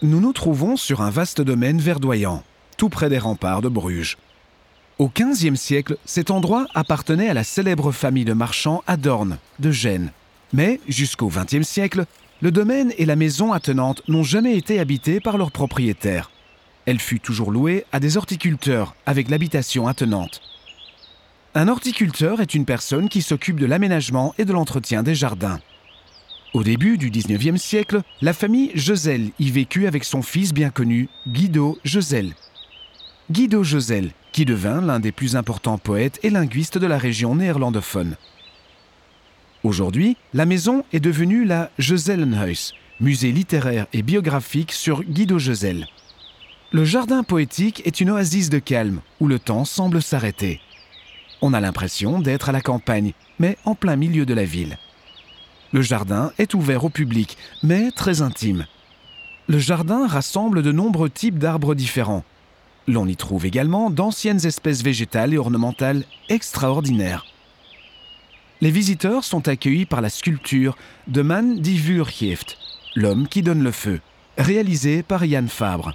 Nous nous trouvons sur un vaste domaine verdoyant, tout près des remparts de Bruges. Au XVe siècle, cet endroit appartenait à la célèbre famille de marchands Adorn, de Gênes. Mais, jusqu'au XXe siècle, le domaine et la maison attenante n'ont jamais été habités par leurs propriétaires. Elle fut toujours louée à des horticulteurs avec l'habitation attenante. Un horticulteur est une personne qui s'occupe de l'aménagement et de l'entretien des jardins. Au début du XIXe siècle, la famille Josel y vécut avec son fils bien connu, Guido Josel. Guido Josel, qui devint l'un des plus importants poètes et linguistes de la région néerlandophone. Aujourd'hui, la maison est devenue la Josellenhuis, musée littéraire et biographique sur Guido Josel. Le jardin poétique est une oasis de calme où le temps semble s'arrêter. On a l'impression d'être à la campagne, mais en plein milieu de la ville. Le jardin est ouvert au public, mais très intime. Le jardin rassemble de nombreux types d'arbres différents. L'on y trouve également d'anciennes espèces végétales et ornementales extraordinaires. Les visiteurs sont accueillis par la sculpture de Man die l'homme qui donne le feu, réalisée par Yann Fabre.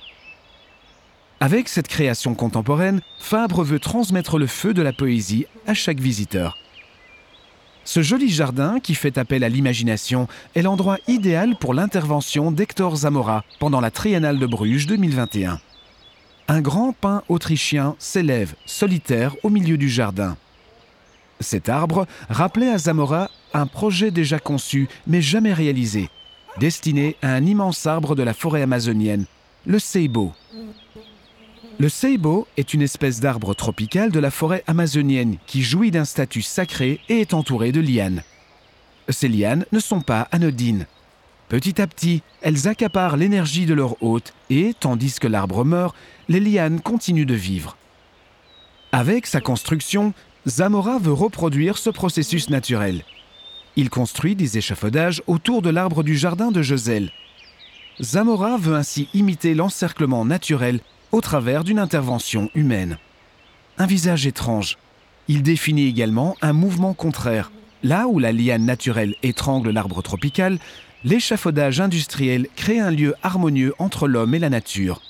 Avec cette création contemporaine, Fabre veut transmettre le feu de la poésie à chaque visiteur. Ce joli jardin, qui fait appel à l'imagination, est l'endroit idéal pour l'intervention d'Hector Zamora pendant la Triennale de Bruges 2021. Un grand pin autrichien s'élève, solitaire, au milieu du jardin. Cet arbre rappelait à Zamora un projet déjà conçu mais jamais réalisé, destiné à un immense arbre de la forêt amazonienne, le ceibo. Le ceibo est une espèce d'arbre tropical de la forêt amazonienne qui jouit d'un statut sacré et est entouré de lianes. Ces lianes ne sont pas anodines. Petit à petit, elles accaparent l'énergie de leur hôte et, tandis que l'arbre meurt, les lianes continuent de vivre. Avec sa construction, Zamora veut reproduire ce processus naturel. Il construit des échafaudages autour de l'arbre du jardin de Josel. Zamora veut ainsi imiter l'encerclement naturel au travers d'une intervention humaine. Un visage étrange. Il définit également un mouvement contraire. Là où la liane naturelle étrangle l'arbre tropical, l'échafaudage industriel crée un lieu harmonieux entre l'homme et la nature.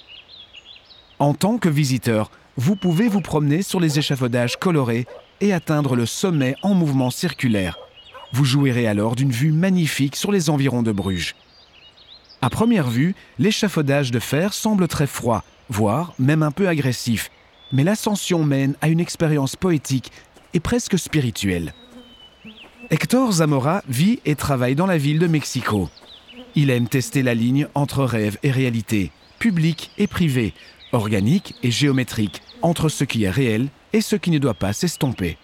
En tant que visiteur, vous pouvez vous promener sur les échafaudages colorés et atteindre le sommet en mouvement circulaire. Vous jouirez alors d'une vue magnifique sur les environs de Bruges. À première vue, l'échafaudage de fer semble très froid, voire même un peu agressif, mais l'ascension mène à une expérience poétique et presque spirituelle. Hector Zamora vit et travaille dans la ville de Mexico. Il aime tester la ligne entre rêve et réalité, public et privé, organique et géométrique, entre ce qui est réel et ce qui ne doit pas s'estomper.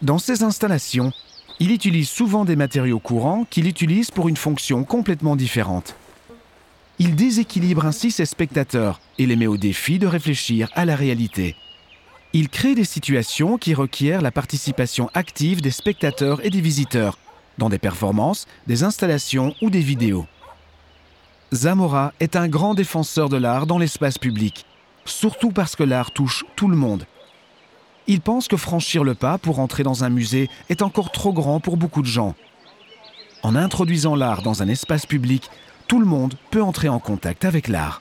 Dans ses installations, il utilise souvent des matériaux courants qu'il utilise pour une fonction complètement différente. Il déséquilibre ainsi ses spectateurs et les met au défi de réfléchir à la réalité. Il crée des situations qui requièrent la participation active des spectateurs et des visiteurs, dans des performances, des installations ou des vidéos. Zamora est un grand défenseur de l'art dans l'espace public, surtout parce que l'art touche tout le monde. Il pense que franchir le pas pour entrer dans un musée est encore trop grand pour beaucoup de gens. En introduisant l'art dans un espace public, tout le monde peut entrer en contact avec l'art.